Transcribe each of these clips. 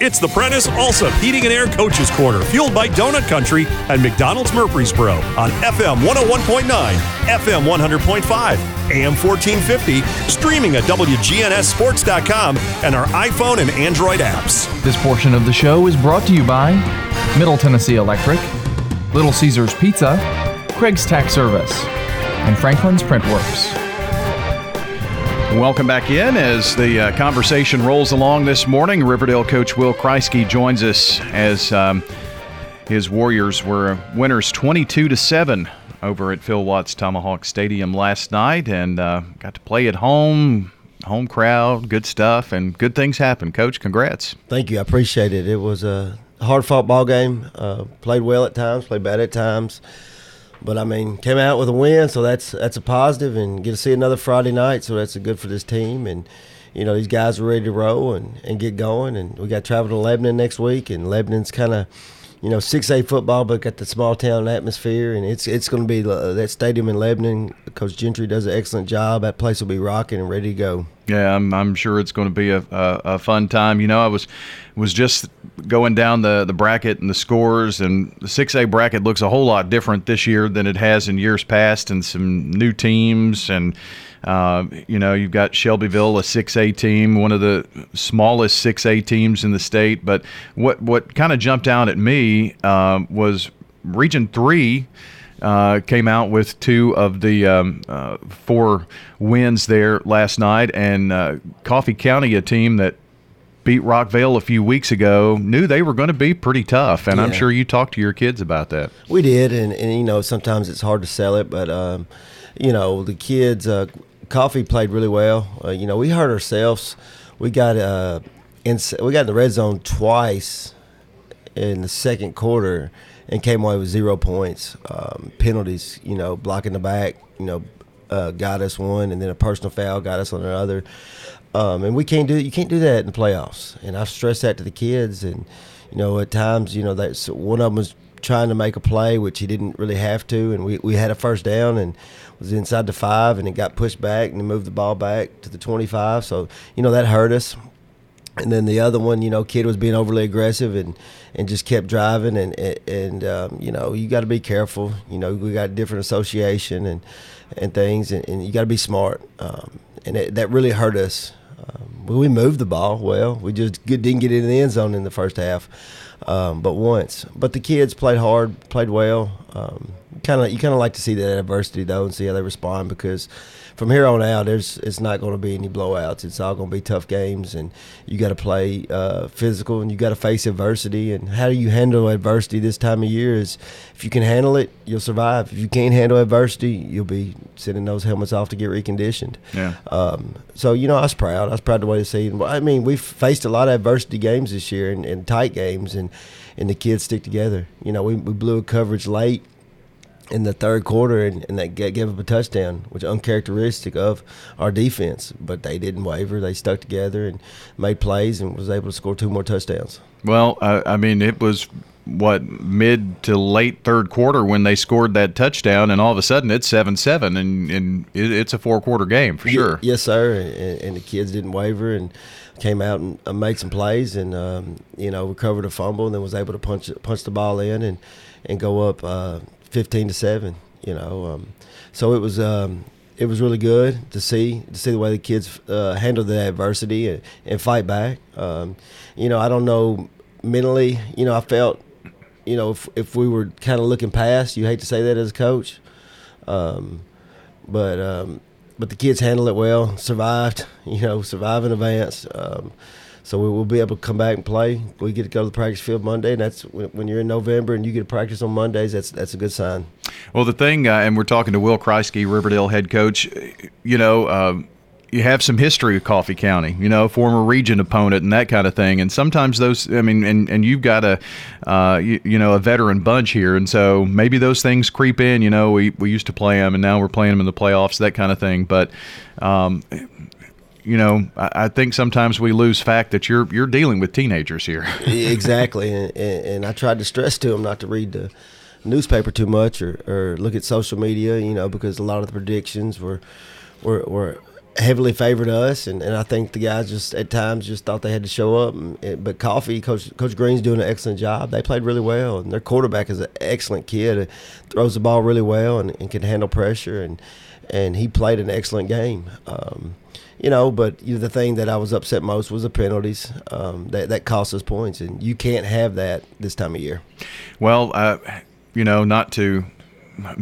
It's the Prentice Allsup Heating and Air Coaches Corner, fueled by Donut Country and McDonald's Murfreesboro on FM 101.9, FM 100.5, AM 1450, streaming at WGNSSports.com and our iPhone and Android apps. This portion of the show is brought to you by Middle Tennessee Electric, Little Caesars Pizza, Craig's Tax Service, and Franklin's Printworks. Welcome back in as the uh, conversation rolls along this morning. Riverdale coach Will Kreisky joins us as um, his Warriors were winners 22 to 7 over at Phil Watts Tomahawk Stadium last night and uh, got to play at home. Home crowd, good stuff, and good things happen. Coach, congrats. Thank you. I appreciate it. It was a hard fought ball game. Uh, played well at times, played bad at times. But I mean, came out with a win, so that's that's a positive, and get to see another Friday night, so that's good for this team. And you know, these guys are ready to roll and, and get going. And we got to travel to Lebanon next week, and Lebanon's kind of you know, six A football, but got the small town atmosphere, and it's it's going to be uh, that stadium in Lebanon. Coach Gentry does an excellent job. That place will be rocking and ready to go. Yeah, I'm, I'm sure it's going to be a, a, a, fun time. You know, I was was just going down the, the bracket and the scores, and the 6A bracket looks a whole lot different this year than it has in years past, and some new teams and uh, you know, you've got Shelbyville, a 6A team, one of the smallest 6A teams in the state. But what what kind of jumped out at me uh, was Region Three. Uh, came out with two of the um, uh, four wins there last night, and uh, Coffee County, a team that beat Rockvale a few weeks ago, knew they were going to be pretty tough, and yeah. I'm sure you talked to your kids about that. We did, and, and you know sometimes it's hard to sell it, but um, you know the kids. Uh, Coffee played really well. Uh, you know, we hurt ourselves. We got uh, in, we got in the red zone twice in the second quarter and came away with zero points. Um, penalties, you know, blocking the back, you know, uh, got us one, and then a personal foul got us on another. Um, and we can't do you can't do that in the playoffs. And I've stressed that to the kids. And you know, at times, you know, that one of them was trying to make a play, which he didn't really have to, and we, we had a first down and was inside the five, and it got pushed back and moved the ball back to the 25. So you know that hurt us. And then the other one, you know, kid was being overly aggressive and, and just kept driving and and um, you know you got to be careful. You know we got different association and and things, and, and you got to be smart. Um, and it, that really hurt us. Um, we moved the ball well. We just didn't get in the end zone in the first half, um, but once. But the kids played hard, played well. Kind of you kind of like to see that adversity though and see how they respond because from here on out, there's it's not going to be any blowouts. It's all going to be tough games, and you got to play uh, physical, and you got to face adversity. And how do you handle adversity this time of year? Is if you can handle it, you'll survive. If you can't handle adversity, you'll be sending those helmets off to get reconditioned. Yeah. Um, so you know, I was proud. I was proud the way to see. I mean, we've faced a lot of adversity games this year, and, and tight games, and and the kids stick together. You know, we, we blew a coverage late in the third quarter and, and that gave up a touchdown, which is uncharacteristic of our defense. But they didn't waver; they stuck together and made plays and was able to score two more touchdowns. Well, uh, I mean, it was what mid to late third quarter when they scored that touchdown, and all of a sudden it's seven seven, and, and it's a four quarter game for sure. Yes, sir. And, and, the kids didn't waver and came out and made some plays, and um, you know recovered a fumble, and then was able to punch punch the ball in and and go up. Uh, 15 to seven. You know, um, so it was um, it was really good to see to see the way the kids uh, handle the adversity and, and fight back. Um, you know, I don't know mentally. You know, I felt you know if if we were kind of looking past, you hate to say that as a coach, um, but um, but the kids handled it well, survived. You know, survived in advance. Um, so we will be able to come back and play. We get to go to the practice field Monday, and that's when you're in November and you get to practice on Mondays. That's that's a good sign. Well, the thing, uh, and we're talking to Will Kreisky, Riverdale head coach. You know. Um, you have some history with Coffee County, you know, former region opponent and that kind of thing. And sometimes those, I mean, and, and you've got a, uh, you, you, know, a veteran bunch here. And so maybe those things creep in, you know, we, we used to play them and now we're playing them in the playoffs, that kind of thing. But, um, you know, I, I, think sometimes we lose fact that you're you're dealing with teenagers here. exactly, and, and, I tried to stress to them not to read the newspaper too much or, or look at social media, you know, because a lot of the predictions were were, were heavily favored us, and, and I think the guys just at times just thought they had to show up. And, but Coffee, Coach Coach Green's doing an excellent job. They played really well, and their quarterback is an excellent kid. Throws the ball really well and, and can handle pressure, and and he played an excellent game. Um, you know, but you know, the thing that I was upset most was the penalties um, that that cost us points, and you can't have that this time of year. Well, uh, you know, not to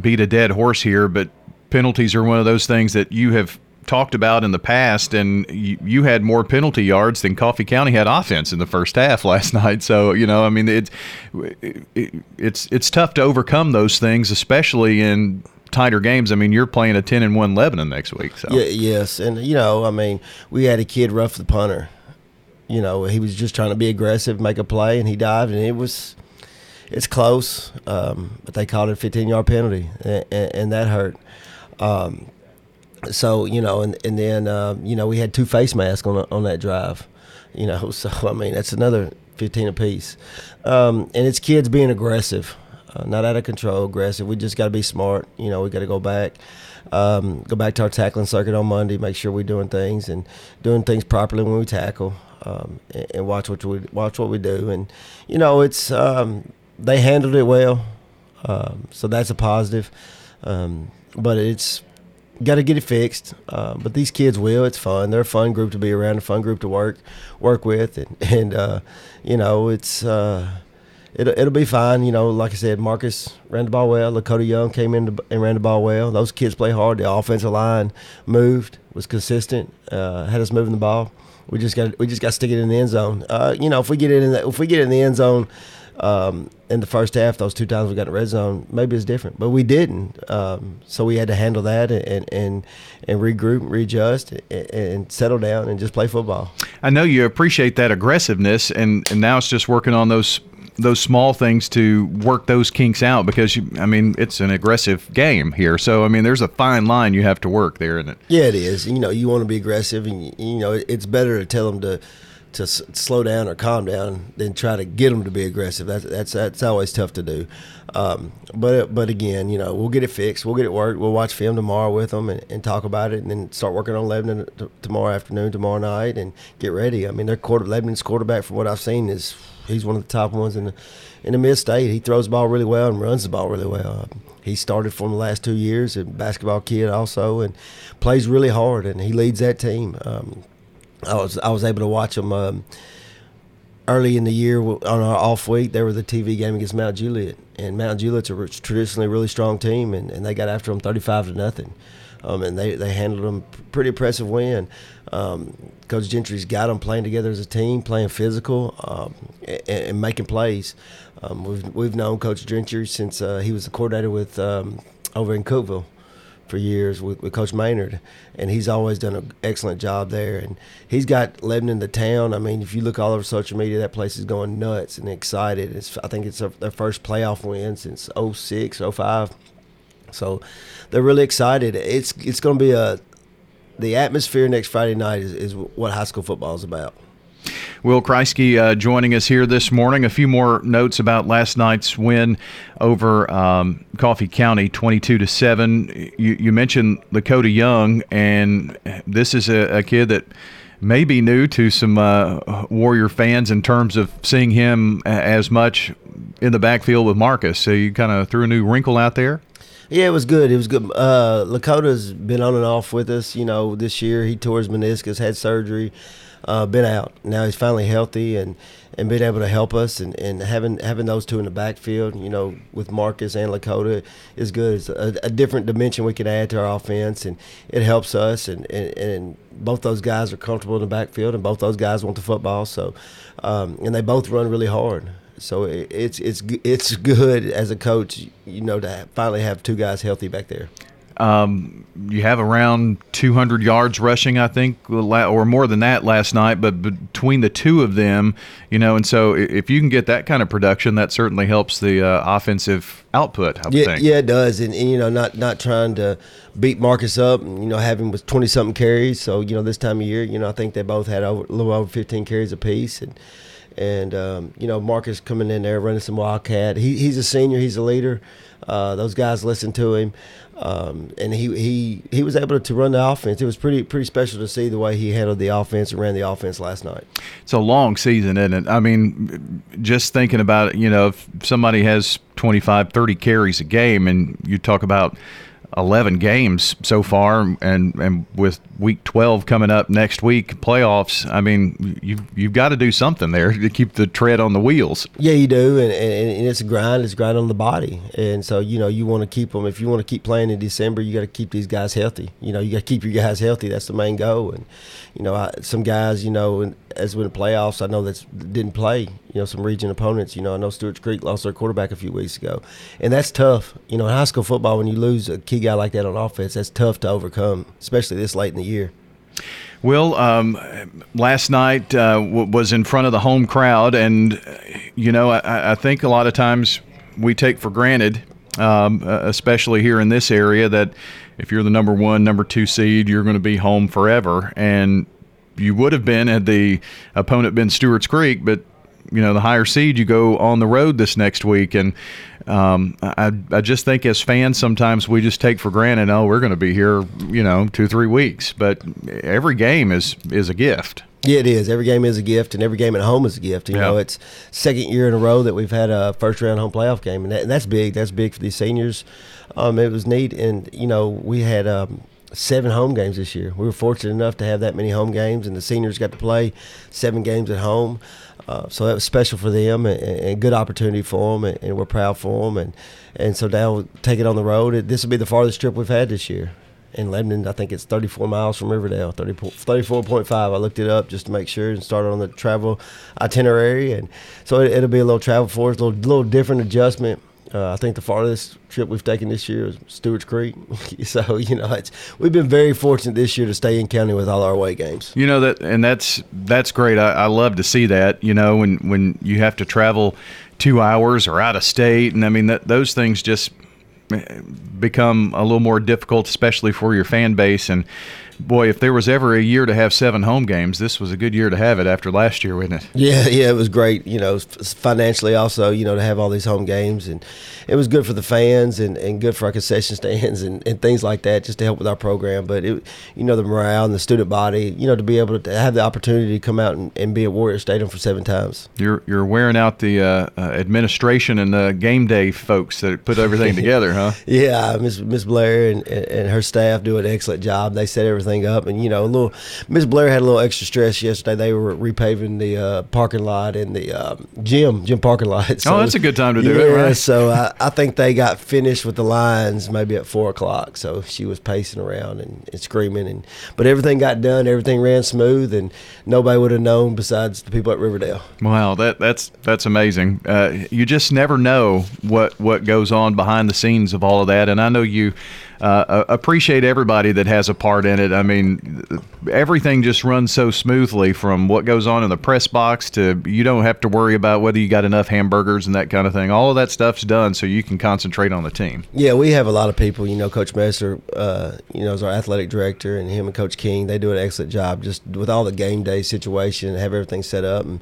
beat a dead horse here, but penalties are one of those things that you have talked about in the past, and you, you, had more penalty yards than Coffee County had offense in the first half last night. So you know, I mean, it's it, it's it's tough to overcome those things, especially in tighter games. I mean, you're playing a ten and one Lebanon next week. So yeah, yes, and you know, I mean, we had a kid rough the punter. You know, he was just trying to be aggressive, make a play, and he dived, and it was it's close, um, but they called it a 15 yard penalty, and, and, that hurt. Um, so you know, and and then uh, you know we had two face masks on on that drive. You know, so I mean that's another 15 apiece, um, and it's kids being aggressive, uh, not out of control, aggressive. We just got to be smart. You know, we got to go back. Um, go back to our tackling circuit on Monday. Make sure we're doing things and doing things properly when we tackle, um, and, and, watch what we watch what we do. And you know, it's um, they handled it well, um, so that's a positive. Um, but it's got to get it fixed. Uh, but these kids will. It's fun. They're a fun group to be around, a fun group to work work with, and and uh, you know it's. Uh, It'll, it'll be fine. You know, like I said, Marcus ran the ball well. Lakota Young came in and ran the ball well. Those kids play hard. The offensive line moved, was consistent, uh, had us moving the ball. We just got we just got to stick it in the end zone. Uh, you know, if we get it in the, if we get it in the end zone, um, in the first half, those two times we got in the red zone, maybe it's different, but we didn't. Um, so we had to handle that and and and regroup, readjust, and, and, settle down and just play football. I know you appreciate that aggressiveness, and and now it's just working on those those small things to work those kinks out because you, I mean it's an aggressive game here. So I mean there's a fine line you have to work there, isn't it? Yeah, it is. You know, you want to be aggressive, and you know it's better to tell them to to s- slow down or calm down than try to get them to be aggressive. That's that's that's always tough to do. Um, but but again, you know, we'll get it fixed. We'll get it worked. We'll watch film tomorrow with them and, and talk about it, and then start working on Lebanon t- tomorrow afternoon, tomorrow night, and get ready. I mean, their quarter Lebanon's quarterback, from what I've seen, is he's one of the top ones in the in the mid state. He throws the ball really well and runs the ball really well. He started for the last two years, a basketball kid also, and plays really hard, and he leads that team. Um, I was I was able to watch them um, early in the year on our off week. They were the TV game against Mount Juliet, and Mount Juliet's a traditionally really strong team, and, and they got after them thirty five to nothing. Um, and they, they handled them pretty impressive win. Um, Coach Gentry's got them playing together as a team, playing physical um, and, and, making plays. Um, we've we've known Coach Gentry since uh, he was the coordinator with um, over in Cookeville for years with, with, Coach Maynard, and he's always done an excellent job there. And he's got Lebanon in the town. I mean, if you look all over social media, that place is going nuts and excited. It's, I think it's their first playoff win since 06, 05. So they're really excited. It's it's going to be a the atmosphere next Friday night is, is what high school football is about. Will Kreisky uh, joining us here this morning. A few more notes about last night's win over um, Coffee County, twenty-two to seven. You, you, mentioned Lakota Young, and this is a, a kid that may be new to some uh, Warrior fans in terms of seeing him as much in the backfield with Marcus. So you kind of threw a new wrinkle out there. Yeah, it was good. It was good. Uh, Lakota's been on and off with us. You know, this year he tore his meniscus, had surgery uh, been out. Now he's finally healthy and, and been able to help us. And, and having having those two in the backfield, you know, with Marcus and Lakota is good. It's a, a different dimension we can add to our offense, and it helps us. And, and, and both those guys are comfortable in the backfield, and both those guys want the football. So, um, and they both run really hard. So it's it's it's good as a coach, you know, to finally have two guys healthy back there. Um, you have around 200 yards rushing, I think, or more than that last night. But between the two of them, you know, and so if you can get that kind of production, that certainly helps the uh, offensive output. I yeah, think. yeah, it does, and, and, you know, not not trying to beat Marcus up. You know, having with 20 something carries. So you know, this time of year, you know, I think they both had over, a little over 15 carries apiece, and and um, you know Marcus coming in there running some wildcat. He, he's a senior. He's a leader. Uh, those guys listen to him, um, and he, he he was able to run the offense. It was pretty pretty special to see the way he handled the offense and ran the offense last night. It's a long season, isn't it? I mean, just thinking about it, you know, if somebody has 25, 30 carries a game, and you talk about 11 games so far, and and with week 12 coming up next week, playoffs. I mean, you you've got to do something there to keep the tread on the wheels. Yeah, you do, and, and, and it's a grind. It's a grind on the body, and so you know you want to keep them. If you want to keep playing in December, you got to keep these guys healthy. You know, you got to keep your guys healthy. That's the main goal. And you know, I, some guys, you know, as with the playoffs, I know that didn't play. You know, some region opponents. You know, I know Stewart's Creek lost their quarterback a few weeks ago, and that's tough. You know, in high school football, when you lose a key guy like that on offense, that's tough to overcome, especially this late in the year. Will, um, last night uh, w- was in front of the home crowd, and you know, I, I think a lot of times we take for granted, um, especially here in this area, that if you're the number one, number two seed, you're going to be home forever, and you would have been had the opponent been Stewart's Creek, but you know the higher seed, you go on the road this next week, and um, I, I just think as fans sometimes we just take for granted, oh, we're going to be here, you know, two three weeks, but every game is is a gift. Yeah, it is. Every game is a gift, and every game at home is a gift. You yeah. know, it's second year in a row that we've had a first round home playoff game, and, that, and that's big. That's big for these seniors. Um, it was neat, and you know, we had. Um, seven home games this year. We were fortunate enough to have that many home games, and the seniors got to play seven games at home. Uh, so that was special for them and, and good opportunity for them, and, and, we're proud for them. And and so now we'll take it on the road. This will be the farthest trip we've had this year. In Lebanon, I think it's 34 miles from Riverdale, 30, 34.5. I looked it up just to make sure and started on the travel itinerary. And so it, will be a little travel for us, a little, little different adjustment. Uh, I think the farthest trip we've taken this year is Stewart's Creek. so you know, it's we've been very fortunate this year to stay in county with all our away games. You know that, and that's that's great. I, I love to see that. You know, when when you have to travel two hours or out of state, and I mean that those things just become a little more difficult, especially for your fan base and boy, if there was ever a year to have seven home games, this was a good year to have it after last year, wasn't it? Yeah, yeah, it was great. You know, financially also, you know, to have all these home games, and it was good for the fans and, and good for our concession stands and, and things like that, just to help with our program. But it, you know, the morale and the student body, you know, to be able to have the opportunity to come out and, and be at Warrior Stadium for seven times. You're you're wearing out the uh, uh, administration and the game day folks that put everything together, huh? Yeah, Miss Miss Blair and, and her staff do an excellent job. They set everything everything up. And you know, a little Miss Blair had a little extra stress yesterday. They were repaving the uh, parking lot and the um, gym gym parking lot. So, oh, that's a good time to do yeah, it, right? So I, I, think they got finished with the lines maybe at four o'clock. So she was pacing around and, and screaming, and but everything got done. Everything ran smooth, and nobody would have known besides the people at Riverdale. Wow, that that's that's amazing. Uh, you just never know what what goes on behind the scenes of all of that, and I know you uh, appreciate everybody that has a part in it. I mean, everything just runs so smoothly from what goes on in the press box to you don't have to worry about whether you got enough hamburgers and that kind of thing. All of that stuff's done so you can concentrate on the team. Yeah, we have a lot of people. You know, Coach Messer, uh, you know, is our athletic director, and him and Coach King. They do an excellent job just with all the game day situation and have everything set up and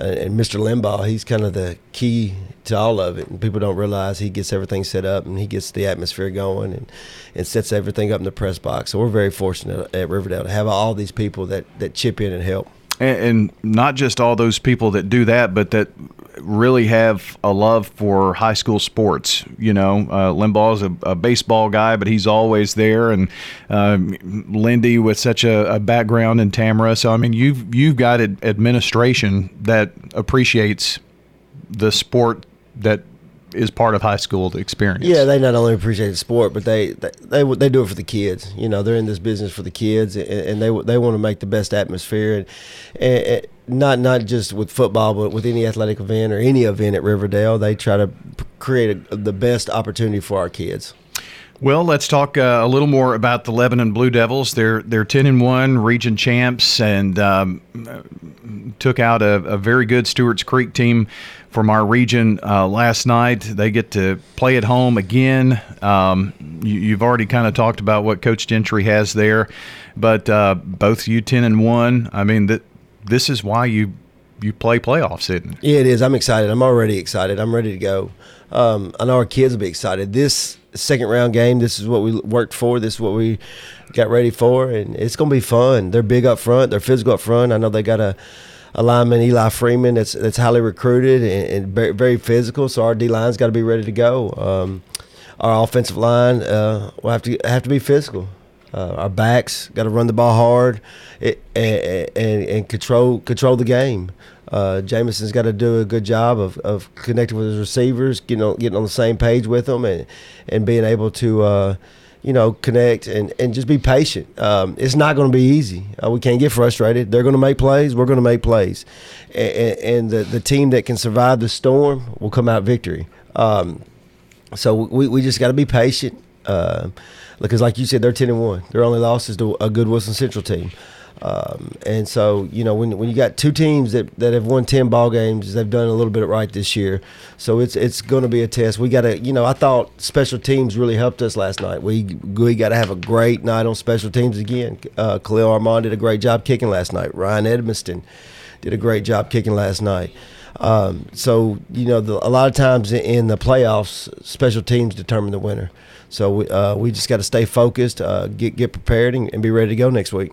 and Mr. Limbaugh, he's kind of the key to all of it. And people don't realize he gets everything set up and he gets the atmosphere going and, and sets everything up in the press box. So we're very fortunate at Riverdale to have all these people that, that chip in and help. And, and not just all those people that do that, but that really have a love for high school sports. You know, uh, Limbaugh's a, a baseball guy, but he's always there, and um, Lindy with such a, a, background in Tamara. So I mean, you've you've got administration that appreciates the sport that is part of high school experience. Yeah, they not only appreciate the sport, but they they they, they do it for the kids. You know, they're in this business for the kids, and, and they they want to make the best atmosphere, and, and, not not just with football, but with any athletic event or any event at Riverdale, they try to create a, the best opportunity for our kids. Well, let's talk uh, a little more about the Lebanon Blue Devils. They're they're ten and one, region champs, and um, took out a, a, very good Stewart's Creek team from our region uh, last night. They get to play at home again. Um, you, have already kind of talked about what Coach Gentry has there, but uh, both you ten and one. I mean that this is why you you play playoffs, isn't it? Yeah, it is. I'm excited. I'm already excited. I'm ready to go. Um, I know our kids will be excited. This second round game, this is what we worked for. This is what we got ready for, and it's going to be fun. They're big up front. They're physical up front. I know they got a, a lineman, Eli Freeman, that's that's highly recruited and, and very, very physical. So our D line's got to be ready to go. Um, our offensive line uh, will have to have to be physical. Uh, our backs got to run the ball hard and, and, and control control the game. Uh, Jameson's got to do a good job of, of connecting with his receivers, getting on, getting on the same page with them, and and being able to uh, you know connect and, and just be patient. Um, it's not going to be easy. Uh, we can't get frustrated. They're going to make plays. We're going to make plays, and, and, the the team that can survive the storm will come out victory. Um, so we, we just got to be patient. Uh, because, like you said, they're ten and one. Their only loss is to a good Wilson Central team. Um, and so, you know, when, when you got two teams that, that have won ten ball games, they've done a little bit right this year. So it's it's going to be a test. We got to, you know, I thought special teams really helped us last night. We we got to have a great night on special teams again. Uh, Khalil Armand did a great job kicking last night. Ryan Edmiston did a great job kicking last night. Um, so you know, the, a lot of times in the playoffs, special teams determine the winner. So we, uh, we just got to stay focused, uh, get get prepared, and, and be ready to go next week.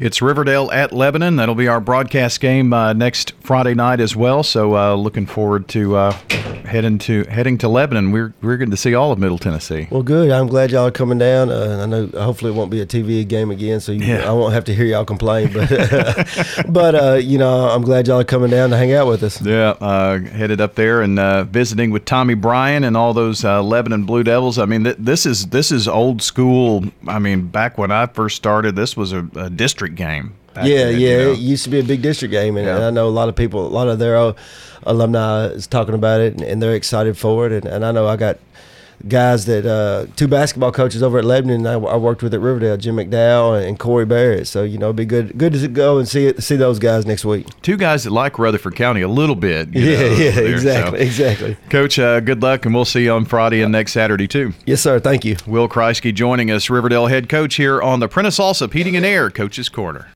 It's Riverdale at Lebanon. That'll be our broadcast game uh, next Friday night as well. So uh, looking forward to uh, heading to heading to Lebanon. We're we're going to see all of Middle Tennessee. Well, good. I'm glad y'all are coming down. Uh, I know hopefully it won't be a TV game again, so you, yeah. I won't have to hear y'all complain. But but uh, you know I'm glad y'all are coming down to hang out with us. Yeah, uh, headed up there and visiting with Tommy Bryan and all those Lebanon Blue Devils. I mean th- this is this is old school. I mean back when I first started, this was a, a district district game. Yeah, then, yeah, you know? it used to be a big district game, and, yeah. and, I know a lot of people, a lot of their uh, alumni is talking about it, and, and they're excited for it. And, and, I know I got guys that uh, two basketball coaches over at Lebanon I, I, worked with at Riverdale, Jim McDowell and Corey Barrett. So you know, it'd be good good to go and see it, see those guys next week. Two guys that like Rutherford County a little bit. yeah, know, yeah, there, exactly, so. exactly. Coach, uh, good luck, and we'll see you on Friday and next Saturday too. Yes, sir. Thank you. Will Kreisky joining us, Riverdale head coach here on the Prentice Allsup Heating and Air Coach's Corner.